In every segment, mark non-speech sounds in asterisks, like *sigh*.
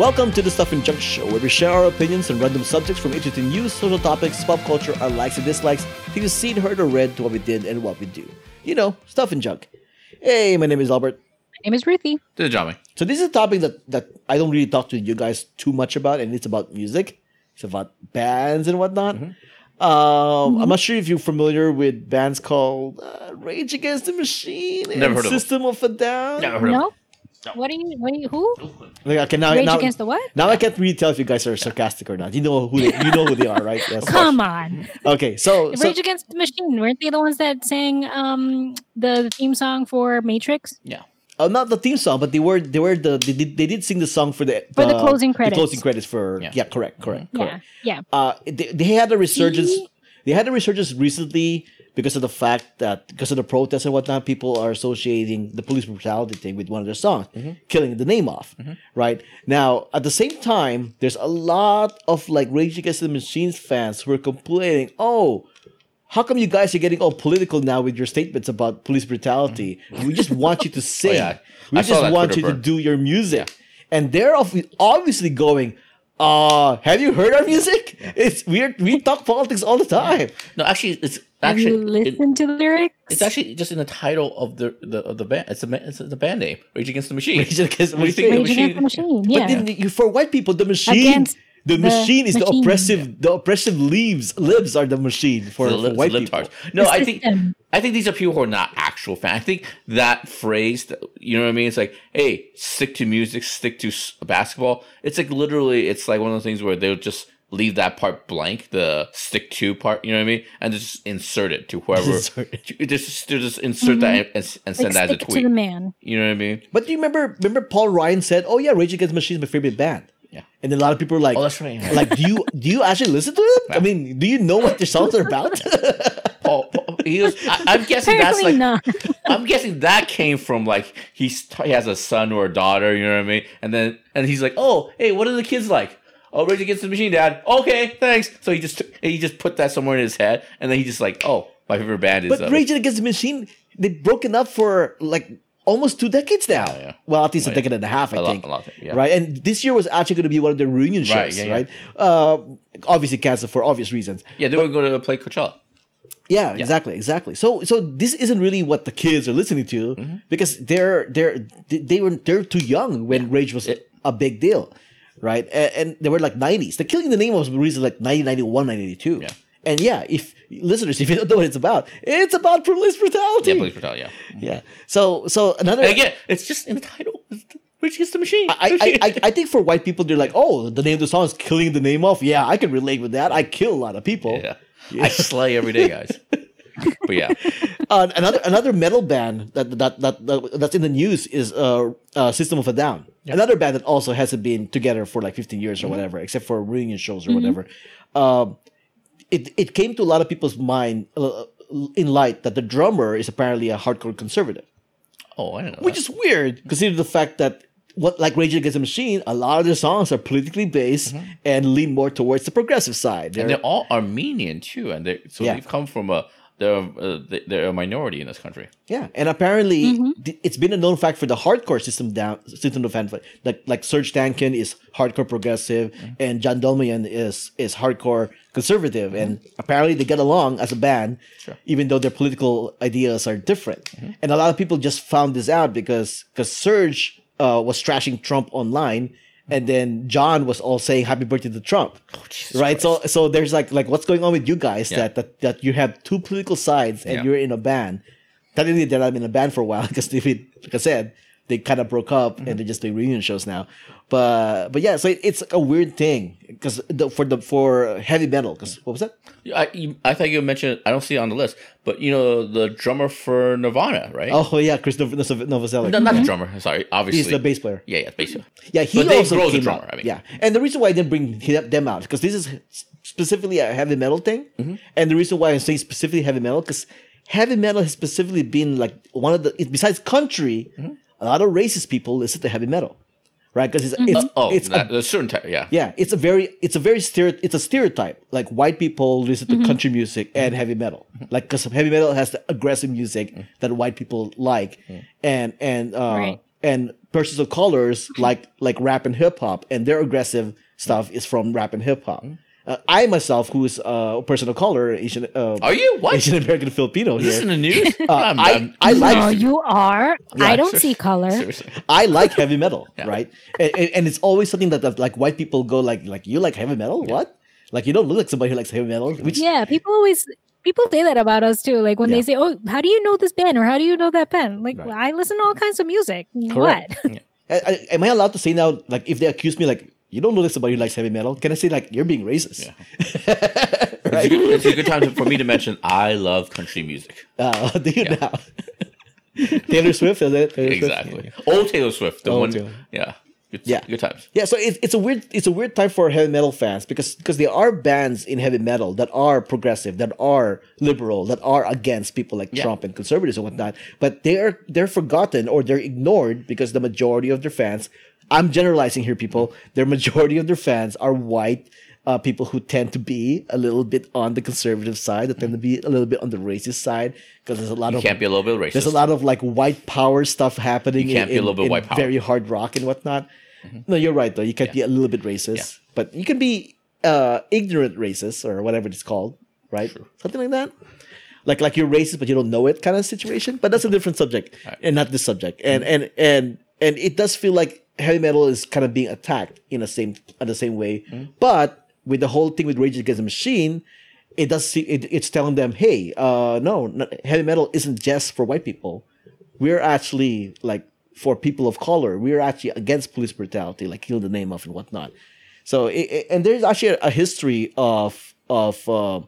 Welcome to the Stuff and Junk Show, where we share our opinions on random subjects from interesting news, social topics, pop culture, our likes and dislikes, things you've seen, heard, or read, to what we did and what we do. You know, stuff and junk. Hey, my name is Albert. My name is Ruthy. To the Johnny. So this is a topic that, that I don't really talk to you guys too much about, and it's about music. It's about bands and whatnot. Um, I'm not sure if you're familiar with bands called uh, Rage Against the Machine and Never heard. System of a Down. Never heard of No? What do you? What do you? Who? Like, okay, now, Rage now, Against the what? now I can't really tell if you guys are sarcastic or not. You know who they, you know who they are, right? Yes. Come on. Okay, so, so Rage Against the Machine. Weren't they the ones that sang um the theme song for Matrix? Yeah. uh, not the theme song, but they were they were the they did, they did sing the song for the For the closing credits. The closing credits for yeah, Yeah. correct, correct, Yeah. Yeah. Uh, they, they had a resurgence. See? They had a resurgence recently because of the fact that because of the protests and whatnot, people are associating the police brutality thing with one of their songs, mm-hmm. killing the name off. Mm-hmm. Right now, at the same time, there's a lot of like Rage Against the Machines fans who are complaining, "Oh, how come you guys are getting all political now with your statements about police brutality? Mm-hmm. We just want you to *laughs* oh, sing. yeah. We I just want Twitter you to do your music." And they're obviously going, uh, have you heard our music? It's weird. We talk politics all the time. No, actually, it's Have you actually it- to the lyrics? it's actually just in the title of the the of the band. It's a ma- it's the band name, Rage Against the Machine. Rage Against the What do you think Machine. the Against the Machine. But Yeah. then for white people, the machine, Against the, the machine is the machine. oppressive. The oppressive leaves, libs are the machine for, The for lib- white the people. No, The I think. I think these are people who are not actual fans. I think that phrase, that- you know what I mean? It's like, hey, stick to music, stick to s- basketball. It's like literally, it's like one of those things where they'll just leave that part blank, the stick to part, you know what I mean? And just insert it to whoever. *laughs* Insert it. just, they'll just insert that mm-hmm. and, and send like that as a stick to tweet. the man. You know what I mean? But do you remember? Remember, Paul Ryan said, "Oh yeah, Rage Against the Machine is my favorite band." Yeah. And then a lot of people are like, Oh, that's right. *laughs* Like, do you do you actually listen to them? I mean, do you know what their songs are about? *laughs* Paul, Paul he was, I, I'm guessing that's like not. *laughs* I'm guessing that came from like he's he has a son or a daughter, you know what I mean? And then and he's like, "Oh, hey, what are the kids like?" "Oh, Rage Against the Machine, Dad." "Okay, thanks." So he just took, he just put that somewhere in his head, and then he just like, "Oh, my favorite band is." but uh, Rage Against the Machine, they've broken up for like almost two decades now. Yeah, yeah. Well, at least a decade and a half, I A lot- think. a lot, yeah. Right, and this year was actually going to be one of the reunion shows, Right, right? Uh, obviously canceled for obvious reasons. yeah, they were going to play Coachella. Yeah, exactly, exactly. So, so this isn't really what the kids are listening to Mm-hmm. because they're they're they they were they're too young when Rage was a big deal, right? And, and they were like nineties. The Killing the Name was released like 1991, 1992. Yeah. And yeah, if listeners, if you don't know what it's about, it's about police brutality. Yeah, police brutality. Yeah. Yeah. So, so another. And again, it's just in the title. Which is the Machine. I, I, I, I think for white people, they're like, oh, the name of the song is Killing the Name Off. Yeah, I can relate with that. I kill a lot of people. yeah. I slay every day, guys. *laughs* but yeah, Uh, another another metal band that, that that that that's in the news is uh, uh System of a Down. Another band that also hasn't been together for like 15 years or Mm-hmm. whatever, except for reunion shows or whatever. Um, it it came to a lot of people's mind uh, in light that the drummer is apparently a hardcore conservative, oh, I don't know. which is weird considering the fact that. What like Rage Against the Machine, a lot of their songs are politically based and lean more towards the progressive side. Mm-hmm. and They're- they're all Armenian too, and they so Yeah. they've come from a they're um, uh, they- they're a minority in this country. Yeah, and apparently mm-hmm. th- it's been a known fact for the hardcore system down system of fan like like Serj Tankian is hardcore progressive mm-hmm. and John Dolmayan is is hardcore conservative, and mm-hmm. apparently they get along as a band, even though their political ideas are different. And a lot of people just found this out because because Serge uh, was trashing Trump online. And then John was all saying "Happy birthday to Trump," oh, right? So, so there's like, like, what's going on with you guys Yeah. that, that that you have two political sides and Yeah. you're in a band technically they're not in a band for a while *laughs* because like I said, they kind of broke up Mm-hmm. and they're just doing reunion shows now. But but yeah, so it, it's a weird thing because for the for heavy metal. Because what was that? I you, I thought you mentioned I don't see it on the list, but you know the drummer for Nirvana, right? Oh yeah, Krist Nov- Nov- Novoselic. no, not the drummer. Sorry, obviously He's the bass player. Yeah, yeah, bass player. Yeah, he But Dave also Grohl's a came drummer, out. I mean. yeah, and the reason why I didn't bring them out because this is specifically a heavy metal thing, Mm-hmm. and the reason why I'm saying specifically heavy metal because heavy metal has specifically been like one of the besides country, Mm-hmm. A lot of racist people listen to heavy metal, right? Because it's it's Oh, it's that, a, a certain type. Yeah, yeah, it's a very it's a very stereo it's a stereotype. Like white people listen Mm-hmm. to country music and heavy metal, like because heavy metal has the aggressive music Mm. that white people like, and and uh, Right. and persons of colors like like rap and hip hop, and their aggressive stuff is from rap and hip hop. Uh, I myself, who's uh, a person of color, Asian, uh, Are you what? Asian American Filipino Is this in the news? uh, *laughs* I'm- I I'm- I like no, you are. I don't see color. Seriously. I like heavy metal, *laughs* Yeah. right? And, and, and it's always something that, that like white people go like like you like heavy metal, what? Like you don't look like somebody who likes heavy metal. Which Yeah, people always people say that about us too. Like when Yeah. they say, "Oh, how do you know this band?" or "How do you know that band?" Like Right. I listen to all kinds of music. Correct. What? *laughs* I, I- am I allowed to say now, like, if they accuse me, like, you don't look like somebody who likes heavy metal? Can I say, like, you're being racist? *laughs* It's, a good, it's a good time to- for me to mention I love country music. Uh, *laughs* do you now? Taylor Swift, is it? Taylor Swift? Exactly. Old Taylor Swift. The Old one. Taylor. Yeah. Good, Yeah. Good times. Yeah, so it's it's a weird it's a weird time for heavy metal fans because because there are bands in heavy metal that are progressive, that are liberal, that are against people like Yeah. Trump and conservatives and whatnot, but they're they're forgotten or they're ignored because the majority of their fans. I'm generalizing here, people. Their majority of their fans are white uh, people who tend to be a little bit on the conservative side, that tend to be a little bit on the racist side because there's a lot You of can't be a little bit racist. there's a lot of like white power stuff happening. You can't in, be a little bit white power. Mm-hmm. Very hard rock and whatnot. No, you're right though. You can't be a little bit racist, but you can be uh, ignorant racist or whatever it's called, right? Something like that. Like like you're racist but you don't know it kind of situation. But that's a different subject and not this subject. And Mm-hmm. and and and it does feel like heavy metal is kind of being attacked in the same in the same way. Mm-hmm. But with the whole thing with Rage Against the Machine, it does see it, it's telling them, hey, uh, no, no, heavy metal isn't just for white people. We're actually like for people of color. We're actually against police brutality, like kill the name of and whatnot. So, it, it- and there's actually a, history of of uh,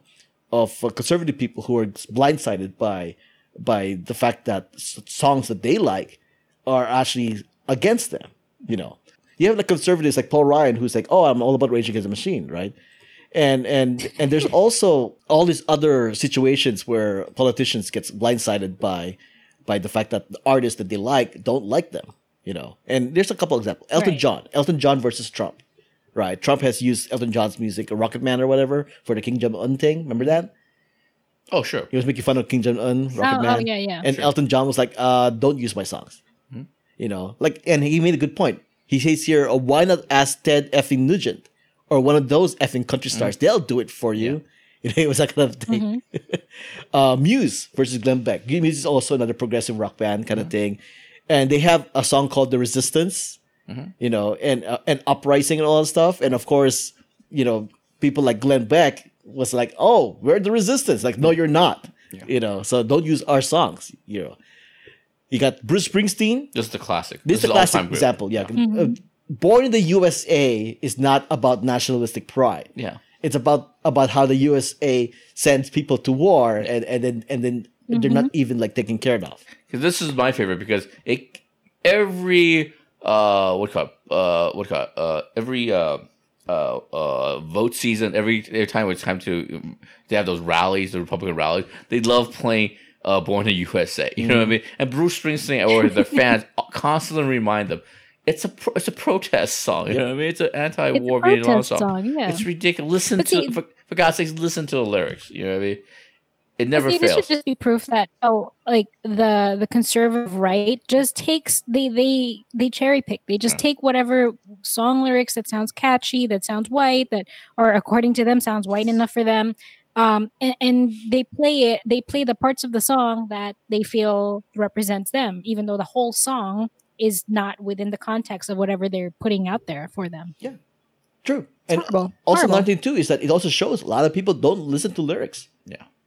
of conservative people who are blindsided by by the fact that songs that they like are actually against them. You know, you have like conservatives like Paul Ryan, who's like, "Oh, I'm all about Rage Against the Machine," right? And and and there's also all these other situations where politicians gets blindsided by by the fact that the artists that they like don't like them. You know, and there's a couple examples. Elton Right. John, Elton John versus Trump, right? Trump has used Elton John's music, Rocket Man or whatever, for the Kim Jong Un thing. Remember that? oh, sure. He was making fun of Kim Jong Un, Rocket oh, Man. yeah, yeah. And Elton John was like, uh, don't use my songs. You know, like, and he made a good point. He says here, oh, why not ask Ted effing Nugent or one of those effing country mm. stars? They'll do it for you. *laughs* You know, it was that kind of thing. Mm-hmm. *laughs* uh, Muse versus Glenn Beck. Muse is also another progressive rock band kind of mm-hmm. thing. And they have a song called The Resistance, mm-hmm. you know, and, uh, and Uprising and all that stuff. And of course, you know, people like Glenn Beck was like, oh, we're the Resistance. Like, no, you're not. You know, so don't use our songs, you know. You got Bruce Springsteen. This is the classic. This is a all-time classic group. example. Yeah. Uh, Born in the USA is not about nationalistic pride. Yeah. It's about about how the USA sends people to war and, and then and then they're not even like taken care of. Because this is my favorite because it every uh what do call it? uh what do call it? uh every uh uh uh vote season every every time it's time to um, they have those rallies the Republican rallies they love playing uh Born in the USA you know what I mean? And Bruce Springsteen or their *laughs* fans constantly remind them it's a pro- it's a protest song. You know what I mean? It's an anti-war It's Vietnam song. song, yeah. it's ridiculous. Listen But to see- for, for God's sakes listen to the lyrics. You know what I mean? It never See, this should just be proof that oh, like the the conservative right just takes they they they cherry pick. They just take whatever song lyrics that sounds catchy, that sounds white, that or according to them sounds white enough for them, um, and, and they play it. They play the parts of the song that they feel represents them, even though the whole song is not within the context of whatever they're putting out there for them. Yeah. True. And horrible. also Horrible. another thing too is that it also shows a lot of people don't listen to lyrics.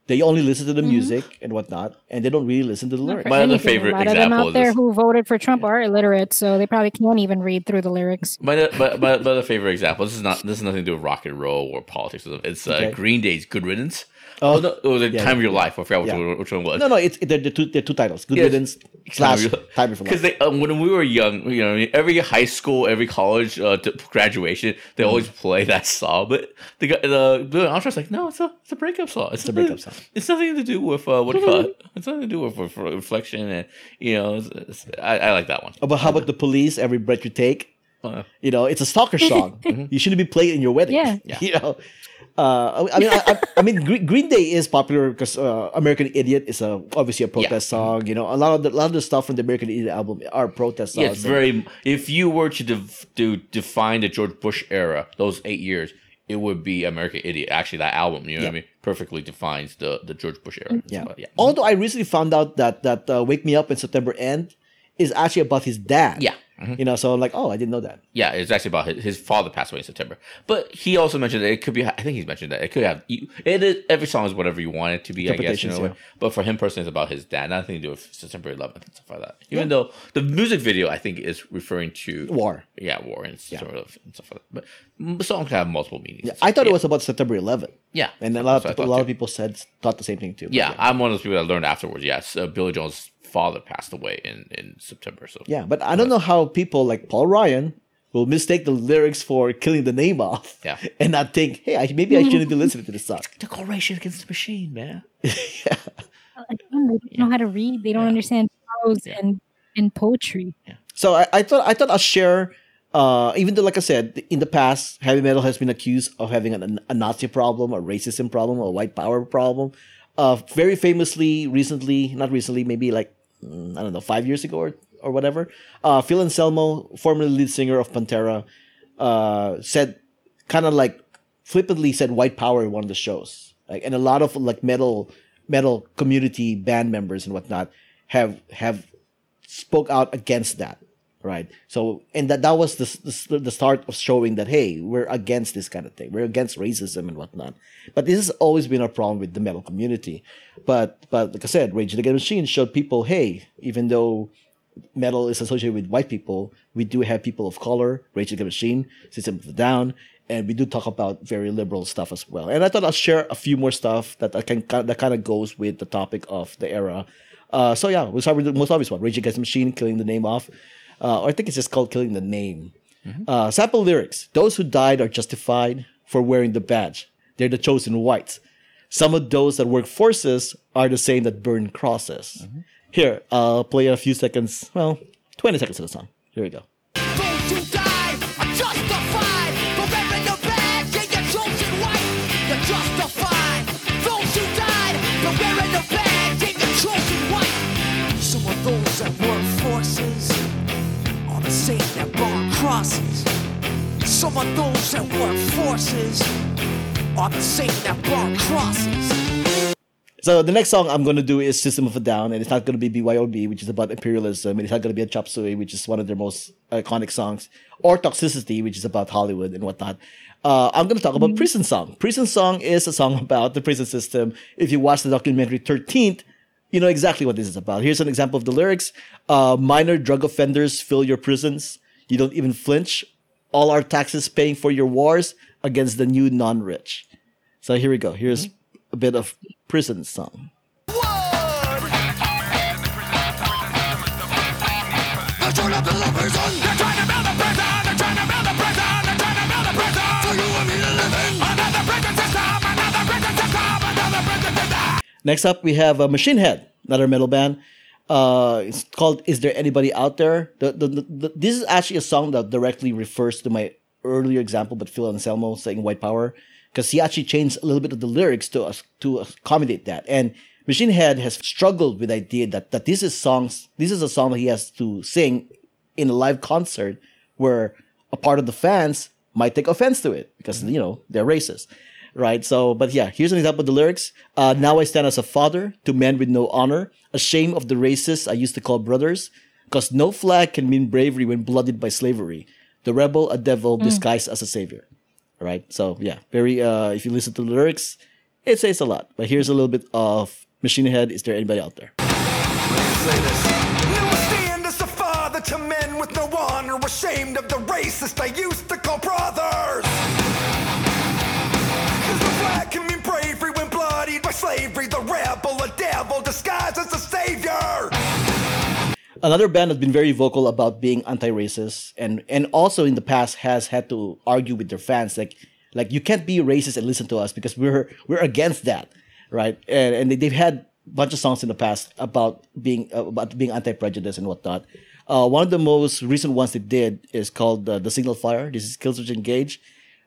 Yeah They only listen to the music and whatnot, and they don't really listen to the lyrics. My other Anything. favorite a lot of them example out is there who voted for Trump are illiterate, so they probably can't even read through the lyrics. My, my, my, my other favorite example. This is not. This has nothing to do with rock and roll or politics. It's uh, Okay. Green Day's "Good Riddance." Oh, Oh, no, it was a yeah, time of your life. I forgot which, Yeah. one, which one was. No, no, it's they're, they're, two, they're two titles. Good Yes. riddance slash time for Because life. they um, when we were young, you know, every high school, every college uh, to graduation, they Mm. always play that song. But the guy- the the was like, no, it's a it's a breakup song. It's, a breakup song. It's nothing to do with uh, what you call it? *laughs* It's nothing to do with, with reflection and you know. It's, it's, I, I like that one. Oh, but how about the police? Every breath you take. Uh, You know, it's a stalker song. *laughs* You shouldn't be playing in your wedding. Yeah. *laughs* Yeah. You know. Uh, I mean, I, I, I mean, Green Day is popular because uh, American Idiot is a obviously a protest song. You know, a lot of the a lot of the stuff from the American Idiot album are protest songs. yeah, it's very. If you were to def, to define the George Bush era, those eight years, it would be American Idiot. Actually, that album, you know what I mean, perfectly defines the the George Bush era. Yeah. But yeah. Although I recently found out that that uh, "Wake Me Up" in September End is actually about his dad. Yeah. Mhm. You know, so I'm like, oh, I didn't know that. Yeah, it's actually about his, his father passed away in September. But he also mentioned that it could be. I think he's mentioned that it could have. you- It is every song is whatever you want it to be. I guess you know. yeah. But for him personally, it's about his dad. Nothing to do with September 11th and stuff like that. Even though the music video, I think, is referring to War. Yeah, war and sort of and stuff like that. But the song can have multiple meanings. Yeah, I thought it was about September 11th, Yeah, and a lot of That's what I people, a lot of people said thought the same thing too. Yeah, I'm one of those people that learned afterwards. Yes, uh, Billie Joe's father passed away in in September. So yeah, but I don't know how people like Paul Ryan will mistake the lyrics for killing the name off. Yeah. *laughs* and not think, hey, I, maybe I shouldn't be *laughs* listening to this song. Decoration Against the Machine, man. *laughs* Again, they don't know how to read. They don't understand prose and and poetry. So I, I thought I thought I'll share. Uh, even though, like I said, in the past, heavy metal has been accused of having a, a Nazi problem, a racism problem, a white power problem. Uh, very famously, recently, not recently, maybe like I don't know, five years ago or, or whatever. Uh, Phil Anselmo, formerly lead singer of Pantera, uh, said kind of like flippantly said white power in one of the shows. Like, and a lot of like metal metal community band members and whatnot have have spoke out against that right? So and that that was the, the the start of showing that hey we're against this kind of thing. We're against racism and whatnot. But this has always been a problem with the metal community. But but like i said rage against the machine showed people hey even though metal is associated with white people we do have people of color. Rage against the machine system of a down and we do talk about very liberal stuff as well. And i thought i'll share a few more stuff that i can that kind of goes with the topic of the era. Uh, so yeah, we'll start with the most obvious one: Rage Against the Machine, killing the name off. Uh, or I think it's just called killing the name. Uh, sample lyrics: Those who died are justified for wearing the badge. They're the chosen whites. Some of those that work forces are the same that burn crosses. Here, I'll play a few seconds. Well, twenty seconds of the song. Here we go. Some of those that work forces are the same that burn crosses. So the next song I'm gonna do is System of a Down, and it's not gonna be BYOB, which is about imperialism, and it's not gonna be a Chop Suey, which is one of their most iconic songs, or Toxicity, which is about Hollywood and whatnot. Uh, I'm gonna talk about Prison Song. Prison Song is a song about the prison system. If you watch the documentary 13th, you know exactly what this is about. Here's an example of the lyrics: uh, Minor drug offenders fill your prisons. You don't even flinch. All our taxes paying for your wars against the new non-rich. So here we go. Here's a bit of prison song. A a a a. Next up, we have uh, Machine Head, another metal band. Uh, it's called "Is There Anybody Out There?" The, the, the, this is actually a song that directly refers to my earlier example, but Phil Anselmo saying "White Power," because he actually changed a little bit of the lyrics to to accommodate that. And Machine Head has struggled with the idea that that this is songs. This is a song that he has to sing in a live concert where a part of the fans might take offense to it because you know they're racist right? So but yeah here's an example of the lyrics. Uh, now i stand as a father to men with no honor ashamed of the racists i used to call brothers because no flag can mean bravery when blooded by slavery. The rebel a devil disguised as a savior right? So yeah very uh if you listen to the lyrics it says a lot. But here's a little bit of machine head. Is there anybody out there? You will stand as a father to men with no honor, ashamed of the racist I used to call brothers. Slavery. The rebel, a devil disguised as a savior. another band has been very vocal about being anti-racist and and also in the past has had to argue with their fans like like you can't be racist and listen to us because we're we're against that right and and they, they've had a bunch of songs in the past about being about being anti-prejudice and whatnot Uh, one of the most recent ones they did is called uh, "The Signal Fire." This is Killswitch Engage.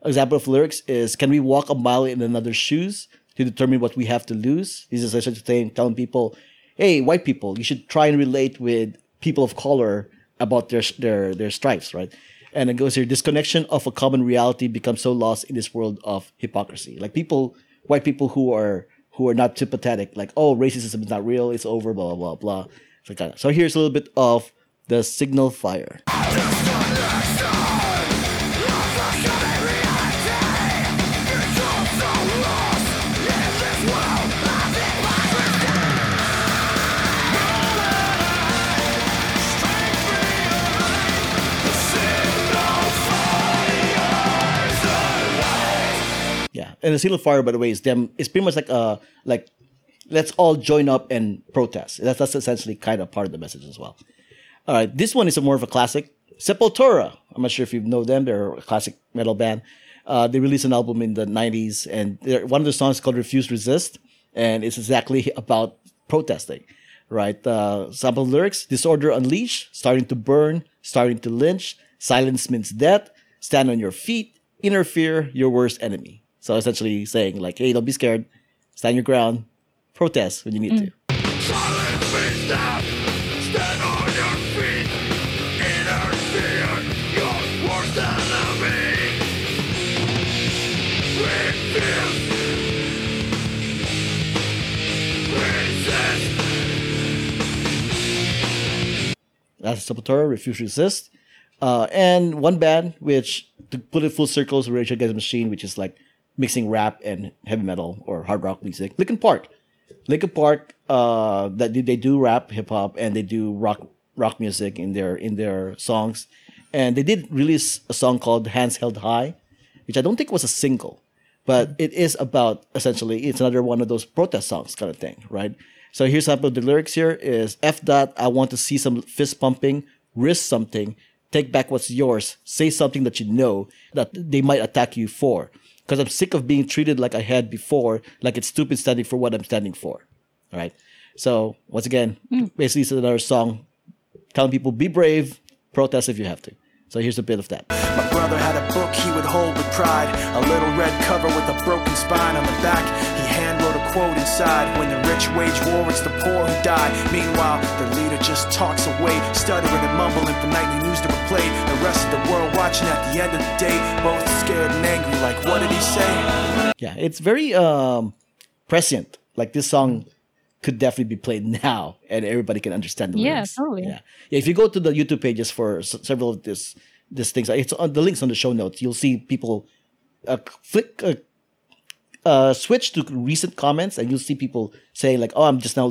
Example of lyrics is: "Can we walk a mile in another's shoes to determine what we have to lose?" This is essentially saying, telling people, "Hey, white people, you should try and relate with people of color about their their their stripes, right?" And it goes here: "Disconnection of a common reality becomes so lost in this world of hypocrisy." Like people, white people who are who are not sympathetic, like, "Oh, racism is not real; it's over," blah blah blah blah. So, so here's a little bit of the signal fire. And the signal fire, by the way, is them. It's pretty much like uh like let's all join up and protest. That's that's essentially kind of part of the message as well. All right, this one is a more of a classic. Sepultura. I'm not sure if you know them. They're a classic metal band. Uh, they released an album in the 90s, and one of the songs called "Refuse Resist," and it's exactly *laughs* about protesting. Right? Uh, sample lyrics: "Disorder unleash, starting to burn, starting to lynch. Silence means death. Stand on your feet. Interfere, your worst enemy." So essentially saying like, "Hey, don't be scared. Stand your ground. Protest when you need to." Silence. Stand on your feet. Interfere. Your worst enemy. Refuse. Resist. That's Sepultura, Refuse to Resist. Uh, and one band, which to put it full circle, is Rage Against the Machine, which is like mixing rap and heavy metal or hard rock music. Linkin Park. Linkin Park, uh, that they do rap, hip hop, and they do rock rock music in their in their songs. And they did release a song called Hands Held High, which I don't think was a single, but it is about essentially it's another one of those protest songs kind of thing, right? So here's some of the lyrics here is F dot, I want to see some fist pumping, risk something, take back what's yours, say something that you know that they might attack you for. Because I'm sick of being treated like I had before, like it's stupid standing for what I'm standing for. All right. So once again, hmm. basically it's another song telling people be brave, protest if you have to. So here's a bit of that. My brother had a book he would hold with pride. A little red cover with a broken spine on the back. Quote inside. When the rich wage war, it's the poor who die. Meanwhile, the leader just talks away, stuttering and mumbling for nightly news to replay. The rest of the world watching at the end of the day, both scared and angry. Like, what did he say? Yeah, it's very um prescient. Like this song could definitely be played *laughs* now, and everybody can understand the Yeah, lyrics. totally. Yeah, yeah. If you go to the YouTube pages for s- several of this these things, it's on the links on the show notes. You'll see people uh, flick. Uh, uh, switch to recent comments, and you'll see people say like, "Oh, I'm just now,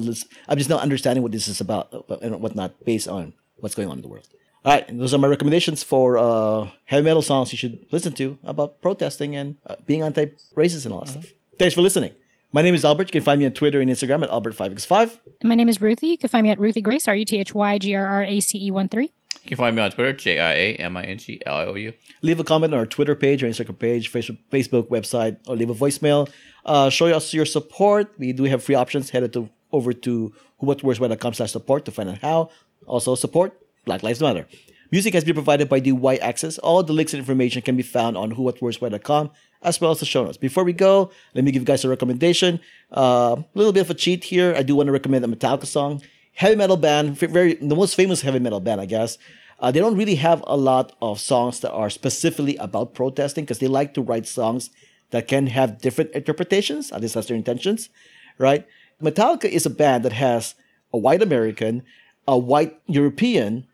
I'm just now understanding what this is about uh, and whatnot, based on what's going on in the world." All right, those are my recommendations for uh, heavy metal songs you should listen to about protesting and uh, being anti-racist and all that stuff. Thanks for listening. My name is Albert. You can find me on Twitter and Instagram at Albert5x5. My name is Ruthy. You can find me at Ruthy Grace, R U T H Y G R R A C E 1 3. You can find me on Twitter, J I A M I N G L I O U. Leave a comment on our Twitter page or Instagram page, Facebook, website, or leave a voicemail. Uh, show us your support. We do have free options. Head to, over to whowhatwhereswhy.com slash support to find out how. Also support Black Lives Matter. Music has been provided by the Y Axis. All the links and information can be found on whowhatwhereswhy.com as well as the show notes. Before we go, let me give you guys a recommendation. Uh, a little bit of a cheat here. I do want to recommend a Metallica song. Heavy metal band, very the most famous heavy metal band, I guess. Uh, they don't really have a lot of songs that are specifically about protesting because they like to write songs that can have different interpretations. At least that's their intentions, right? Metallica is a band that has a white American, a white European,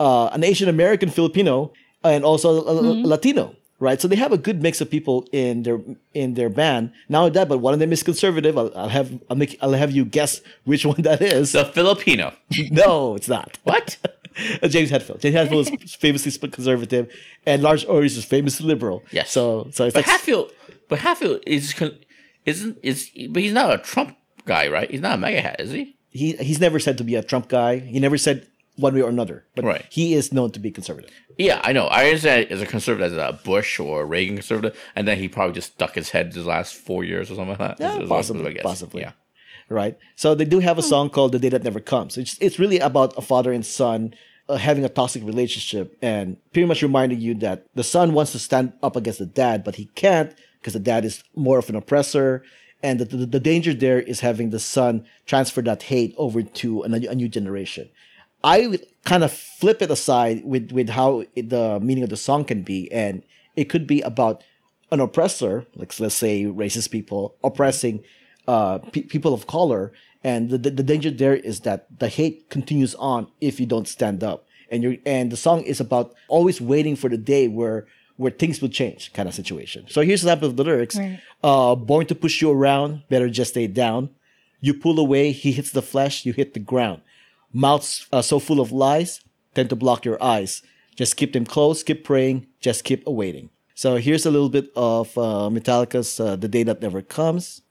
uh, an Asian American Filipino, and also a, a Latino, right? So they have a good mix of people in their in their band. Not only that, but one of them is conservative. I'll, I'll have I'll make I'll have you guess which one that is. The Filipino. *laughs* no, it's not. What? *laughs* Uh, James Hetfield. James Hetfield is *laughs* famously conservative, and Lars Ulrich is famously liberal. Yes. So so it's But like Hetfield, but Hetfield is con- isn't is but he's not a Trump guy, right? He's not a MAGA hat, is he? he he's never said to be a Trump guy. He never said one way or another. But Right. he is known to be conservative. Yeah, I know. I understand as a conservative, as a Bush or a Reagan conservative, and then he probably just stuck his head the last four years or something like that. Yeah, possibly, I guess. possibly. Yeah. right? So they do have a song called "The Day That Never Comes." It's it's really about a father and son uh, having a toxic relationship and pretty much reminding you that the son wants to stand up against the dad, but he can't because the dad is more of an oppressor. And the, the, the danger there is having the son transfer that hate over to a, a new generation. I would kind of flip it aside with, with how it, the meaning of the song can be. And it could be about an oppressor, like let's say racist people, oppressing uh, pe- people of color. And the, the, the danger there is that the hate continues on if you don't stand up. And you and the song is about always waiting for the day where where things will change, kind of situation. So here's a sample of the lyrics: Right. uh, "Born to push you around, better just stay down. You pull away, he hits the flesh, you hit the ground. Mouths uh, so full of lies tend to block your eyes. Just keep them closed, keep praying, just keep awaiting." So here's a little bit of uh, Metallica's uh, "The Day That Never Comes."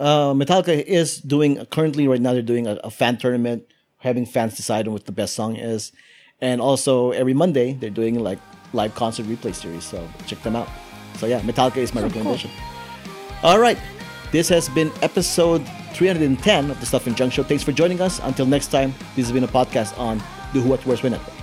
Uh, Metallica is doing currently right now. They're doing a, a fan tournament, having fans decide on what the best song is, and also every Monday they're doing like live concert replay series. So check them out. So yeah, Metallica is my recommendation. All right, this has been episode 310 of the Stuff and Junk Show. Thanks for joining us. Until next time, this has been a podcast on the Who What Where's When Network.